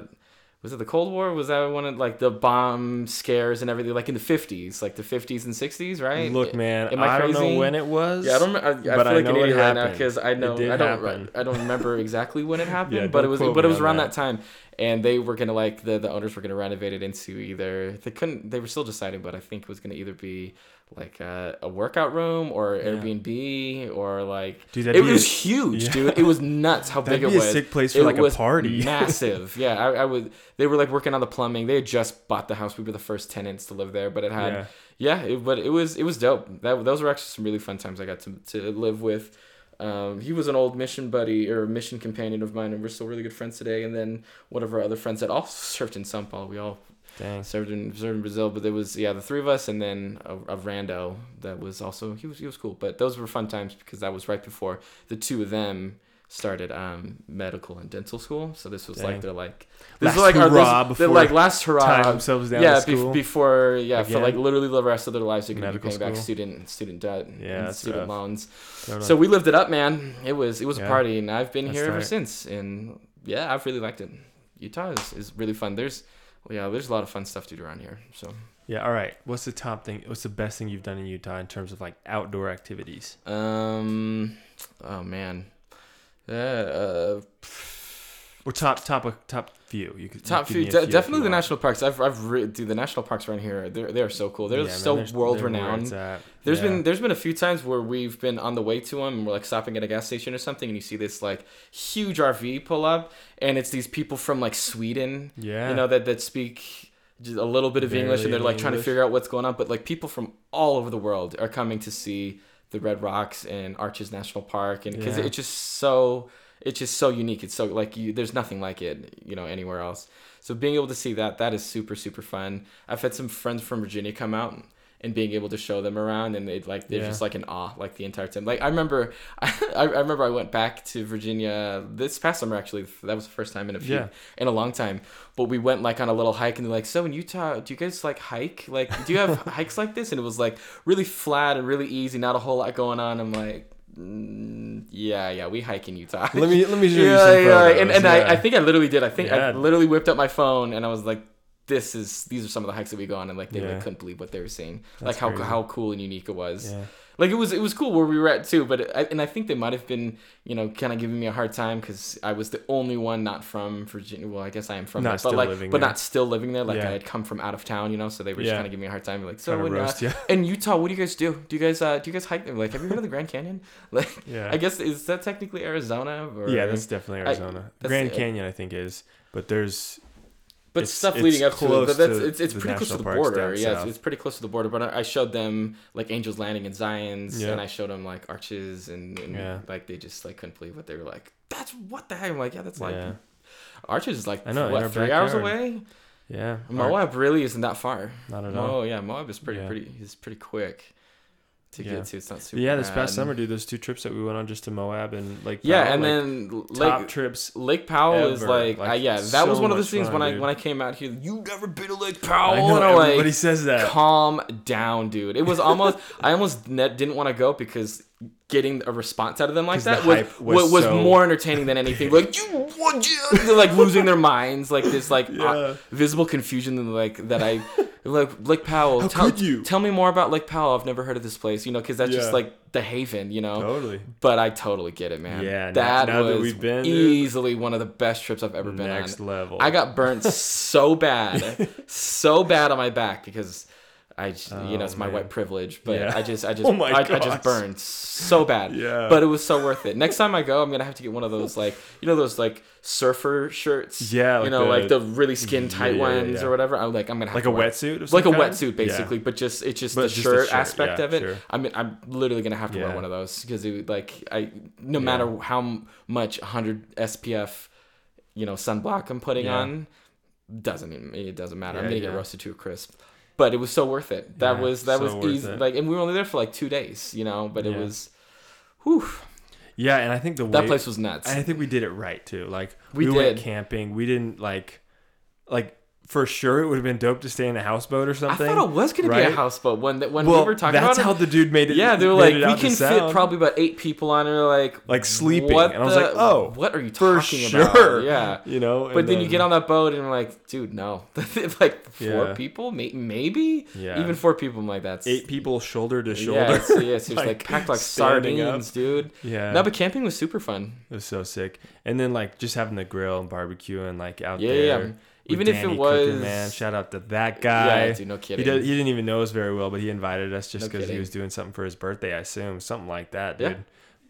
was it the Cold War? Was that one of like the bomb scares and everything like in the 50s, like the 50s and 60s, right? Look, man. Am I I, don't know when it was. Yeah, I don't. I, I feel I like know an idiot right now because I know I don't. happen. I don't remember exactly when it happened, Yeah, but it was but it was around that. that time, and they were gonna like the the owners were gonna renovate it into either they couldn't they were still deciding, but I think it was gonna either be like a, a workout room or Airbnb or like Dude, it was a- huge, yeah. dude. It was nuts how That'd big it a was. sick place for, It like, a party. massive. Yeah, I, I would. They were like working on the plumbing. They had just bought the house. We were the first tenants to live there, but it had Yeah. yeah, it, but it was it was dope. That those were actually some really fun times I got to to live with. Um, he was an old mission buddy or mission companion of mine, and we're still really good friends today. And then one of our other friends that also served in São Paulo. We all Dang. served in served in Brazil, but there was yeah the three of us, and then a, a rando that was also he was he was cool. But those were fun times because that was right before the two of them started um medical and dental school. So this was Dang. like they're like this Last is like our this, they're like last hurrah themselves down yeah, to school. bef- before yeah, for like literally the rest of their lives, they're gonna Medical be paying back student student debt Yeah, and student rough. loans. So we lived it up, man. It was it was a party, and I've been here ever tight. since. And yeah, I've really liked it. Utah is, is really fun. There's well, yeah, there's a lot of fun stuff to do around here. So Yeah. All right. What's the top thing? What's the best thing you've done in Utah in terms of like outdoor activities? um, oh man, uh, uh Or top top top few. You could top few, definitely the national parks. I've I've re- dude, the national parks around here. They're they're so cool. They're Yeah, man, so world they're renowned. There's Yeah. been there's been a few times where we've been on the way to them and we're like stopping at a gas station or something and you see this like huge RV pull up and it's these people from like Sweden, yeah. you know that that speak just a little bit of English and they're like trying to figure out what's going on, but like people from all over the world are coming to see the Red Rocks and Arches National Park and because Yeah. it's just so it's just so unique. It's so like you there's nothing like it, you know, anywhere else. So being able to see that that is super super fun. I've had some friends from Virginia come out and, and being able to show them around and they'd like they're Yeah. just like in awe like the entire time. Like I remember I, I remember I went back to Virginia this past summer actually. That was the first time in a few Yeah. in a long time. But we went like on a little hike and they're like, "So in Utah, do you guys like hike? Like do you have hikes like this?" And it was like really flat and really easy, not a whole lot going on. I'm like, mm, "Yeah, yeah, we hike in Utah." Let me let me show you yeah, some yeah, photos. and, and yeah. I, I think I literally did. I think I literally whipped up my phone and I was like, "This is these are some of the hikes that we go on," and like they Yeah. like, couldn't believe what they were seeing, That's like how crazy. how cool and unique it was. yeah. Like it was it was cool where we were at too, but I, and I think they might have been you know kind of giving me a hard time because I was the only one not from Virginia. Well, I guess I am from Not there, but like but there. not still living there. Like Yeah. I had come from out of town, you know, so they were just kind of giving me a hard time. Like so in, uh, roast, yeah. in Utah, what do you guys do? Do you guys uh do you guys hike? Like have you heard of the Grand Canyon? Like Yeah. I guess is that technically Arizona? Or, yeah, that's definitely I- Arizona. that's Grand the- Canyon, I think, is. But there's but it's- stuff it's leading up to it. close But that's it's, it's pretty close to the border. Yeah, it's, it's pretty close to the border. But I, I showed them like Angels Landing and Zion's, Yeah. and I showed them like Arches, and, and Yeah. like they just like couldn't believe what they were like. That's what the heck? I'm like, yeah, that's like yeah, Arches is like I know, what three hours away. yeah. Moab really isn't that far. not at all. Oh yeah, Moab is pretty Yeah. pretty is pretty quick to Yeah. get to. It's not super. yeah, this bad. past summer, dude, those two trips that we went on just to Moab and like Yeah, Powell, and like, then top Lake trips. Lake Powell is like, Like, I, yeah, that so was one of those things fun, when I when I came out here. You never been to Lake Powell? I know and I'm everybody like, says that. calm down, dude. It was almost I almost didn't want to go because getting a response out of them like that was was, was so- more entertaining than anything. Like you, what? You? They're like losing their minds, like this, like Yeah. uh, visible confusion, like that. I like Lake Powell. How tell, could you? tell me more about Lake Powell? I've never heard of this place, you know, because that's just like the haven, you know. Totally. But I totally get it, man. Yeah, now- that now that was we've been, dude. easily one of the best trips I've ever been on. Next level. I got burnt so bad, so bad on my back because I, j- you know, Oh, it's my man. white privilege. But Yeah. I just, I just, Oh I, I just burned so bad. Yeah. But it was so worth it. Next time I go, I'm gonna have to get one of those like, you know, those like surfer shirts. Yeah, You know, the- like the really skin tight Yeah, yeah, ones yeah. or whatever. I'm like, I'm gonna have like a wetsuit. Like a wetsuit basically, but just it's just But the just shirt, shirt, aspect yeah, of it. sure. I mean, I'm literally gonna have to wear one of those because it like I no Yeah. matter how much 100 SPF, you know, sunblock I'm putting Yeah. on, doesn't even, it doesn't matter. I'm gonna yeah. get roasted to a crisp. But it was so worth it. That Yeah, was that so was easy. it. Like, and we were only there for like two days, you know. But it Yeah. was, whew, Yeah, and I think the that way, place was nuts. And I think we did it right too. Like We we, went did. camping. We didn't like, like for sure it would have been dope to stay in a houseboat or something. I thought it was gonna be a houseboat when when well, we were talking that's about how it. the dude made it. yeah, they were like, we can fit sound. probably about eight people on it. Like, Like sleeping. And I was the- like, oh, what are you for talking sure. about? Yeah. you know. But and then, you get on that boat and I'm like, dude, no. like four Yeah. people, May- maybe. Yeah. Even four people, I'm like, that's eight people shoulder to shoulder. Yeah, it's, yeah, it's like, like, packed like standing up. sardines, dude. Yeah. No, but camping was super fun. It was so sick. And then like just having the grill and barbecue and like out Yeah, there. yeah. Even if Danny it was, man, shout out to that guy. yeah, dude, no kidding. He, did, he didn't even know us very well, but he invited us just No because he was doing something for his birthday, I assume, something like that, dude. Yeah.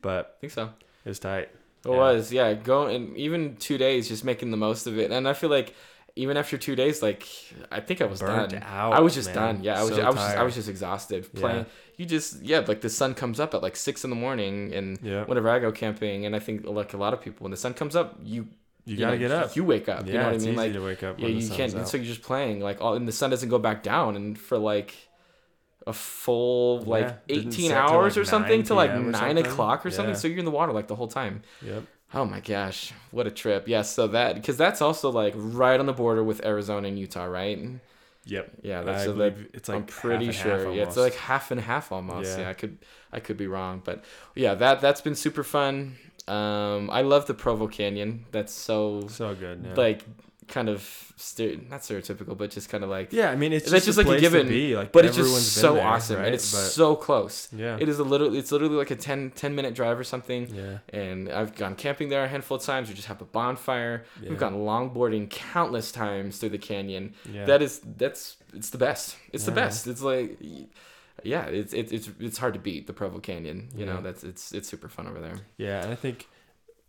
But I think so. it was tight. It Yeah. was, yeah. Going and even two days, just making the most of it. And I feel like even after two days, like I think I was Burnt done. out, I was just man. done. Yeah, I was. So just, I was. Just, I was just exhausted Yeah. playing. You just yeah, like the sun comes up at like six in the morning, and Yeah. whenever I go camping, and I think like a lot of people, when the sun comes up, you You gotta know, get up. You wake up. yeah, you know what I it's mean? easy Like to wake up yeah, you can't. sun's So you're just playing like all, and the sun doesn't go back down, and for like a full like Yeah, 18 hours like, or something to like nine something. o'clock or something. Yeah. So you're in the water like the whole time. Yep. Oh my gosh, what a trip! Yeah, so that because that's also like right on the border with Arizona and Utah, right? Yep. Yeah, that's I that, believe it's like I'm pretty sure. yeah, it's like half and half almost. Yeah. Yeah. I could I could be wrong, but yeah, that that's been super fun. Um, I love the Provo Canyon. That's so so good. Yeah. like kind of stere- not stereotypical, but just kind of like Yeah, I mean it's That's just, like a given, be. Like, but it's just so there, awesome right? and it's But, so close. yeah, It is a little. It's literally like a 10, 10 minute drive or something. yeah, And I've gone camping there a handful of times. We just have a bonfire. Yeah. We've gone longboarding countless times through the canyon. yeah. That is that's it's the best. It's the Yeah. best. It's like yeah, it's it's it's it's hard to beat the Provo Canyon. You Yeah. know, that's it's it's super fun over there. Yeah, and I think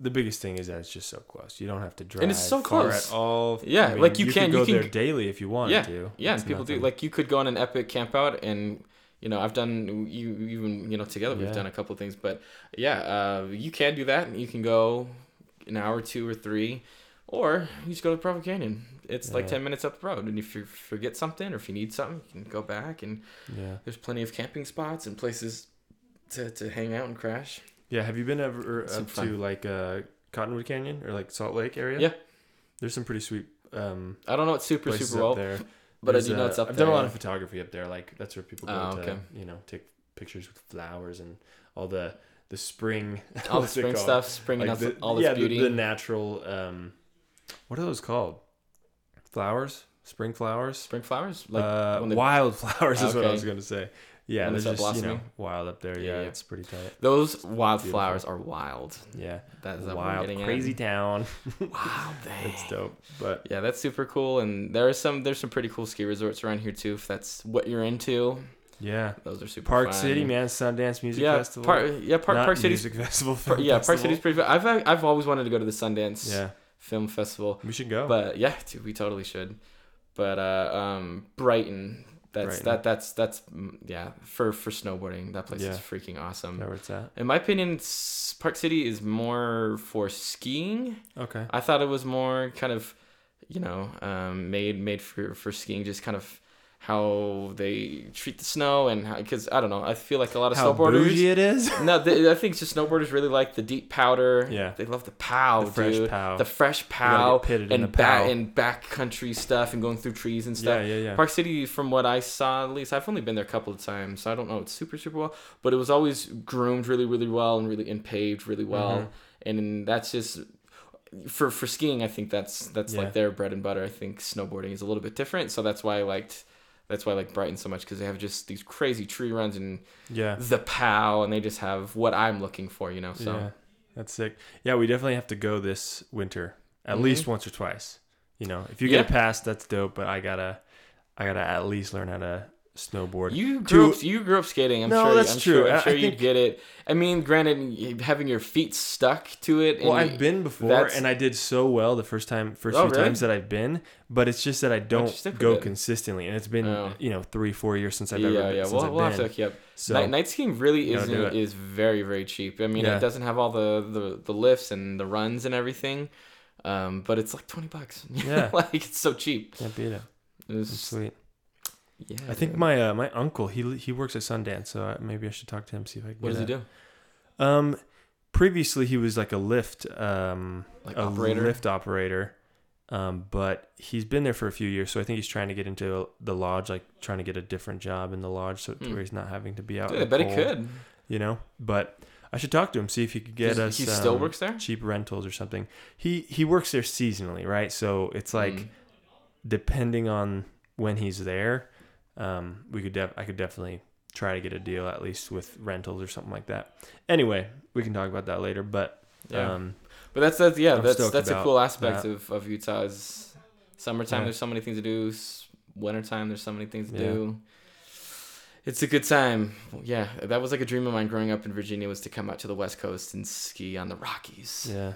the biggest thing is that it's just so close. You don't have to drive. And it's so close. at all. Yeah, like you could can- go you can- there daily if you want Yeah, to. Yeah, It's people do nothing. like you could go on an epic camp out and you know I've done you even you know together we've Yeah. done a couple of things but yeah uh, you can do that you can go an hour two or three or you just go to Provo Canyon it's like 10 minutes up the road and if you forget something or if you need something you can go back and Yeah, there's plenty of camping spots and places to, to hang out and crash yeah. Have you been ever Super up fun. to like uh, Cottonwood Canyon or like Salt Lake area? Yeah. There's some pretty sweet um, I don't know it's super super up well there. but I There's, do know uh, it's up I've there done a lot of photography up there. Like that's where people go Oh, to, okay. you know, take pictures with flowers and all the the spring, all the spring stuff springing Like up the, all this yeah, beauty The, the natural. Um, what are those called? Flowers, spring flowers. spring flowers like uh, they- wildflowers is what I was gonna say. Yeah, When they they're just you know wild up there. Yeah, Yeah, yeah. it's pretty tight. those wildflowers are wild Yeah, that is what we're wild, at. crazy town. Wow, that's dope. But Yeah, that's super cool. And there are some there's some pretty cool ski resorts around here too. If that's what you're into, yeah, those are super. Park fun. City, man, Sundance Music yeah, Festival. Park, yeah, Park Not Park City's. music festival. Par- yeah, Park. City's pretty. I've I've always wanted to go to the Sundance Yeah, Film Festival, we should go. but yeah, dude, we totally should. But uh, um, Brighton. That's Brighton. that that's that's mm, yeah for for snowboarding. That place Yeah. is freaking awesome. That where it's at? In my opinion, Park City is more for skiing. Okay. I thought it was more kind of, you know, um, made made for for skiing, just kind of how they treat the snow and because I don't know, I feel like a lot of How snowboarders. bougie it is. No, they, I think just snowboarders really like the deep powder. Yeah. they love the pow, The fresh dude. pow. The fresh pow pitted and back and backcountry stuff and going through trees and stuff. yeah, yeah. yeah. Park City, from what I saw, at least I've only been there a couple of times, so I don't know it's super super well, but it was always groomed really really well and really and paved really well, Mhm. and that's just for for skiing. I think that's that's Yeah. like their bread and butter. I think snowboarding is a little bit different, so that's why I liked. That's why I like Brighton so much because they have just these crazy tree runs and Yeah. the pow, and they just have what I'm looking for, you know. So Yeah, that's sick. Yeah, we definitely have to go this winter, at Mhm. least once or twice. You know, if you Yeah. get a pass, that's dope. But I gotta, I gotta at least learn how to snowboard. You grew To- up. You grew up skating. I'm No, sure. that's I'm true. Sure, I- I'm sure I you'd think- get it. I mean, granted, having your feet stuck to it. well, and I've been before, and I did so well the first time, first Oh, few really? times that I've been. But it's just that I don't go it. consistently, and it's been Oh. you know three, four years since I've yeah, ever yeah. been. Since We'll, I've we'll have to look you up. So Night, night skiing really is it. is very very cheap. I mean, Yeah. it doesn't have all the, the the lifts and the runs and everything, um, but it's like twenty bucks. Yeah. like it's so cheap. can't beat it. It's, That's sweet. Yeah. I think my uh, my uncle he he works at Sundance, so maybe I should talk to him see if I can. What does he do? Um, previously he was like a lift, um, Like a operator? lift operator. Um, but he's been there for a few years, so I think he's trying to get into the lodge, like trying to get a different job in the lodge, so Hmm. where he's not having to be out. Dude, I bet he could. You know, but I should talk to him see if he could get us. he still um, works there. cheap rentals or something. He he works there seasonally, right? So it's like Mm. depending on when he's there, um, we could def- I could definitely try to get a deal at least with rentals or something like that. Anyway, we can talk about that later. But Yeah. um, But that's that's yeah, I'm that's that's a cool aspect that. of, of Utah is summertime Yeah. there's so many things to do. Wintertime there's so many things to Yeah. do. It's a good time. Yeah, that was like a dream of mine growing up in Virginia was to come out to the West Coast and ski on the Rockies. yeah,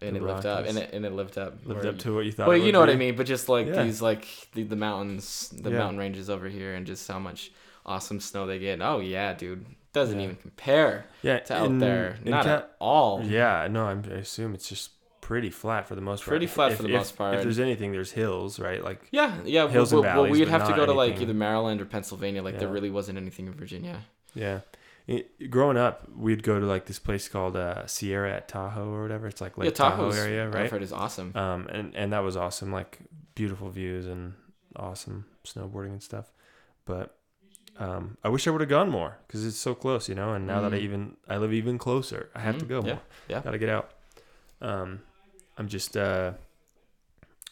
and The it lived up and it, and it lived up. lived up to what you thought. Well, you know what I mean, but just like Yeah. these like the, the mountains, the Yeah. mountain ranges over here and just how much awesome snow they get. Oh yeah, dude. Doesn't Yeah. even compare Yeah, to out there. Not Ca- at all. Yeah, no, I'm, I assume it's just pretty flat for the most part. Pretty flat If- for the if- most part. If there's anything, there's hills, right? Like Yeah, yeah. Hills well, and well, we'd have to go to like either Maryland or Pennsylvania. Like there really wasn't anything in Virginia. Yeah. It- growing up, we'd go to like this place called uh, Sierra at Tahoe or whatever. It's like Lake yeah, Tahoe area, I've right? heard is awesome. Um, and and that was awesome, like beautiful views and awesome snowboarding and stuff. But um, I wish I would have gone more because it's so close, you know. And now that I Mm. even I live even closer, I have to Mm, go yeah, more. yeah. Gotta get out. Um, I'm just uh,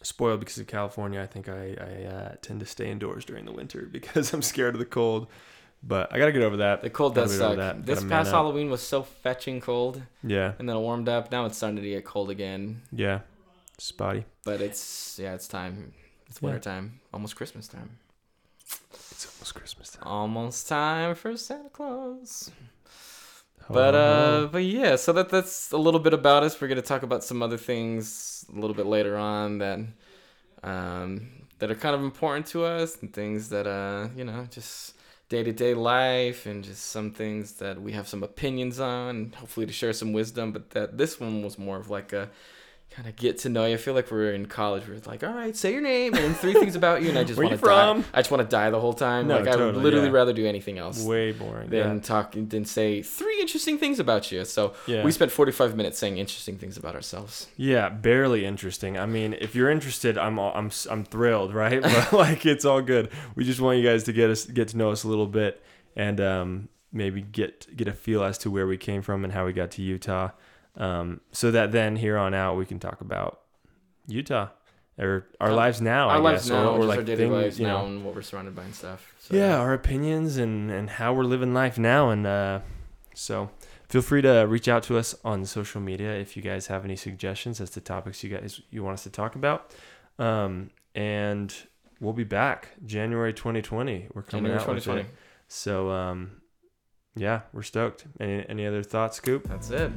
spoiled because of California. I think I, I uh, tend to stay indoors during the winter because I'm scared of the cold. But I gotta get over that. The cold Gotta does suck. that. This past. Halloween was so fetching cold, Yeah, and then it warmed up. Now it's starting to get cold again. yeah, spotty. But it's yeah, it's time. It's Yeah. winter time, almost Christmas time. It's almost Christmas time. Almost time for Santa Claus. Ho, But uh, but yeah, so that that's a little bit about us. We're gonna talk about some other things a little bit later on that um that are kind of important to us and things that uh you know just day to day life and just some things that we have some opinions on. Hopefully to share some wisdom. But that this one was more of like a kind of get to know you. I feel like we're in college. We're like, all right, say your name and three things about you, and I just want to die. I just want to die the whole time. No, like I would literally yeah. rather do anything else way boring. than talk than say three interesting things about you. So yeah. we spent 45 minutes saying interesting things about ourselves. Yeah, barely interesting. I mean, if you're interested, I'm all, I'm I'm thrilled, right? But like, it's all good. We just want you guys to get us get to know us a little bit, and um, maybe get get a feel as to where we came from and how we got to Utah, um, so that then here on out we can talk about Utah or our lives now. our I lives guess, now, or, or like our daily things, lives you now, and what we're surrounded by and stuff. So, Yeah, our opinions and and how we're living life now, and uh, so feel free to reach out to us on social media if you guys have any suggestions as to topics you guys you want us to talk about. Um, and we'll be back January 2020. We're coming January out with 2020. it. So um, yeah, we're stoked. Any any other thoughts, Scoop? That's it.